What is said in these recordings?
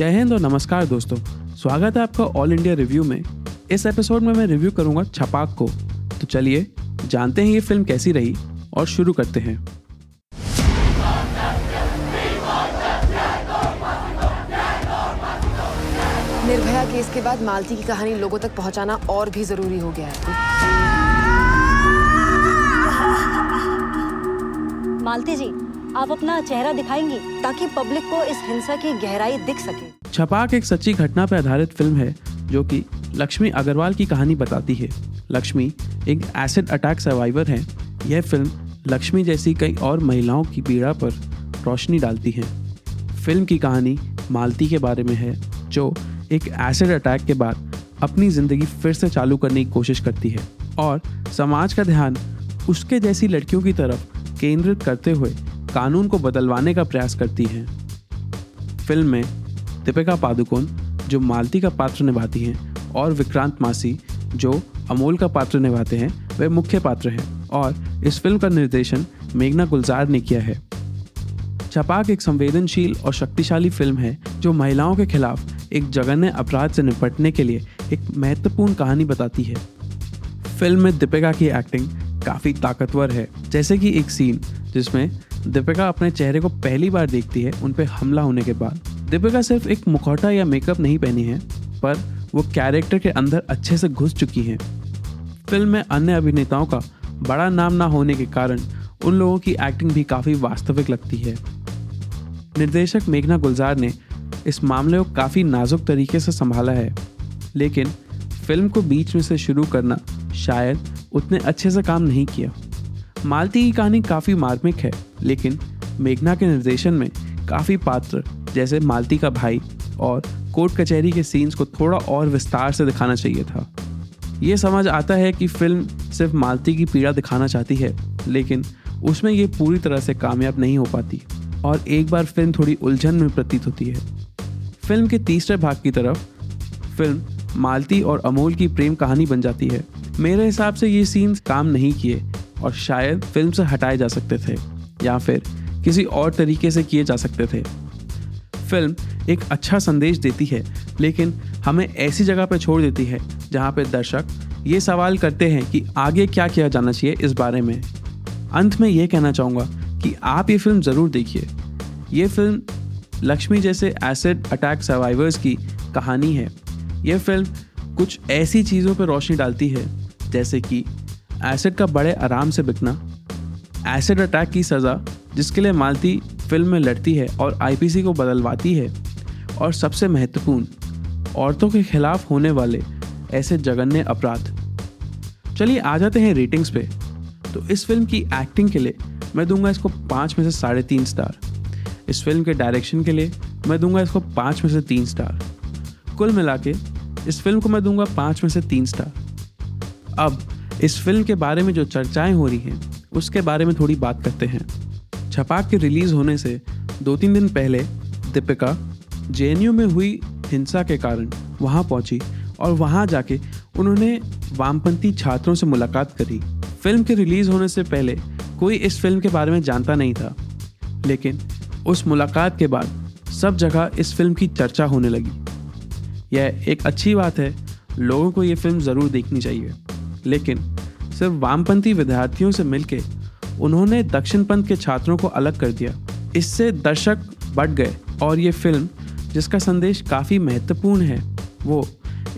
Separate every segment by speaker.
Speaker 1: जय हिंद और नमस्कार दोस्तों। स्वागत है आपका ऑल इंडिया रिव्यू में। इस एपिसोड में मैं रिव्यू करूँगा छपाक को। तो चलिए जानते हैं ये फ़िल्म कैसी रही और शुरू करते हैं।
Speaker 2: निर्भया केस के बाद मालती की कहानी लोगों तक पहुंचाना और भी ज़रूरी हो गया है।
Speaker 3: मालती जी आप अपना चेहरा दिखाएँगी ताकि पब्लिक को इस हिंसा की गहराई दिख सके।
Speaker 1: छपाक एक सच्ची घटना पर आधारित फ़िल्म है, जो कि लक्ष्मी अग्रवाल की कहानी बताती है। लक्ष्मी एक एसिड अटैक सर्वाइवर है। यह फ़िल्म लक्ष्मी जैसी कई और महिलाओं की पीड़ा पर रोशनी डालती है। फ़िल्म की कहानी मालती के बारे में है, जो एक एसिड अटैक के बाद अपनी ज़िंदगी फिर से चालू करने की कोशिश करती है। और समाज का ध्यान उसके जैसी लड़कियों की तरफ़ केंद्रित करते हुए कानून को बदलवाने का प्रयास करती हैं। फ़िल्म में दीपिका पादुकोण, जो मालती का पात्र निभाती हैं, और विक्रांत मासी, जो अमोल का पात्र निभाते हैं, वे मुख्य पात्र हैं, और इस फ़िल्म का निर्देशन मेघना गुलजार ने किया है। छपाक एक संवेदनशील और शक्तिशाली फ़िल्म है, जो महिलाओं के खिलाफ एक जघन्य अपराध से निपटने के लिए एक महत्वपूर्ण कहानी बताती है। फ़िल्म में दीपिका की एक्टिंग काफ़ी ताकतवर है, जैसे कि एक सीन जिसमें दीपिका अपने चेहरे को पहली बार देखती है, उन पर हमला होने के बाद। दीपिका सिर्फ़ एक मुखौटा या मेकअप नहीं पहनी है, पर वो कैरेक्टर के अंदर अच्छे से घुस चुकी हैं। फ़िल्म में अन्य अभिनेताओं का बड़ा नाम ना होने के कारण उन लोगों की एक्टिंग भी काफ़ी वास्तविक लगती है। निर्देशक मेघना गुलजार ने इस मामले को काफ़ी नाजुक तरीके से संभाला है, लेकिन फ़िल्म को बीच में से शुरू करना शायद उतने अच्छे से काम नहीं किया। मालती की कहानी काफ़ी मार्मिक है, लेकिन मेघना के निर्देशन में काफ़ी पात्र, जैसे मालती का भाई और कोर्ट कचहरी के सीन्स को थोड़ा और विस्तार से दिखाना चाहिए था। ये समझ आता है कि फ़िल्म सिर्फ़ मालती की पीड़ा दिखाना चाहती है, लेकिन उसमें ये पूरी तरह से कामयाब नहीं हो पाती और एक बार फ़िल्म थोड़ी उलझन में प्रतीत होती है। फ़िल्म के तीसरे भाग की तरफ़ फ़िल्म मालती और अमोल की प्रेम कहानी बन जाती है। मेरे हिसाब से ये सीन्स काम नहीं किए और शायद फ़िल्म से हटाए जा सकते थे, या फिर किसी और तरीके से किए जा सकते थे। फ़िल्म एक अच्छा संदेश देती है, लेकिन हमें ऐसी जगह पर छोड़ देती है, जहाँ पर दर्शक ये सवाल करते हैं कि आगे क्या किया जाना चाहिए इस बारे में। अंत में ये कहना चाहूँगा कि आप ये फ़िल्म ज़रूर देखिए। ये फ़िल्म लक्ष्मी जैसे एसिड अटैक सर्वाइवर्स की कहानी है। ये फ़िल्म कुछ ऐसी चीज़ों पर रोशनी डालती है, जैसे कि एसिड का बड़े आराम से बिकना, एसिड अटैक की सज़ा, जिसके लिए मालती फ़िल्म में लड़ती है और आईपीसी को बदलवाती है, और सबसे महत्वपूर्ण, औरतों के खिलाफ होने वाले ऐसे जघन्य अपराध। चलिए आ जाते हैं रेटिंग्स पे। तो इस फ़िल्म की एक्टिंग के लिए मैं दूँगा इसको पाँच में से साढ़े तीन स्टार इस फ़िल्म के डायरेक्शन के लिए मैं दूँगा इसको पाँच में से तीन स्टार कुल मिला के इस फ़िल्म को मैं दूँगा पाँच में से तीन स्टार अब इस फ़िल्म के बारे में जो चर्चाएँ हो रही हैं, उसके बारे में थोड़ी बात करते हैं। छपाक के रिलीज़ होने से दो तीन दिन पहले दीपिका जेएनयू में हुई हिंसा के कारण वहाँ पहुँची और वहाँ जाके उन्होंने वामपंथी छात्रों से मुलाकात करी। फ़िल्म के रिलीज़ होने से पहले कोई इस फ़िल्म के बारे में जानता नहीं था, लेकिन उस मुलाकात के बाद सब जगह इस फ़िल्म की चर्चा होने लगी। यह एक अच्छी बात है, लोगों को ये फ़िल्म ज़रूर देखनी चाहिए। लेकिन सिर्फ़ वामपंथी विद्यार्थियों से मिलके उन्होंने दक्षिण पंथ के छात्रों को अलग कर दिया। इससे दर्शक बढ़ गए और ये फ़िल्म, जिसका संदेश काफ़ी महत्वपूर्ण है, वो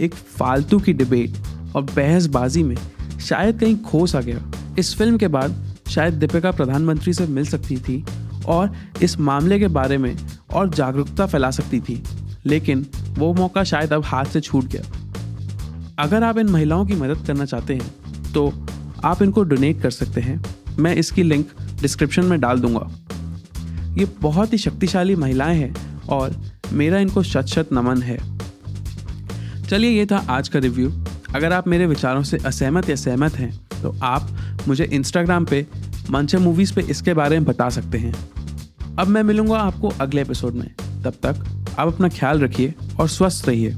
Speaker 1: एक फालतू की डिबेट और बहसबाजी में शायद कहीं खो सा गया। इस फ़िल्म के बाद शायद दीपिका प्रधानमंत्री से मिल सकती थी और इस मामले के बारे में और जागरूकता फैला सकती थी, लेकिन वो मौका शायद अब हाथ से छूट गया। अगर आप इन महिलाओं की मदद करना चाहते हैं तो आप इनको डोनेट कर सकते हैं। मैं इसकी लिंक डिस्क्रिप्शन में डाल दूँगा। ये बहुत ही शक्तिशाली महिलाएँ हैं और मेरा इनको शत शत नमन है। चलिए, ये था आज का रिव्यू अगर आप मेरे विचारों से असहमत या सहमत हैं तो आप मुझे इंस्टाग्राम पे मंचे मूवीज़ पे इसके बारे में बता सकते हैं। अब मैं मिलूँगा आपको अगले एपिसोड में। तब तक आप अपना ख्याल रखिए और स्वस्थ रहिए।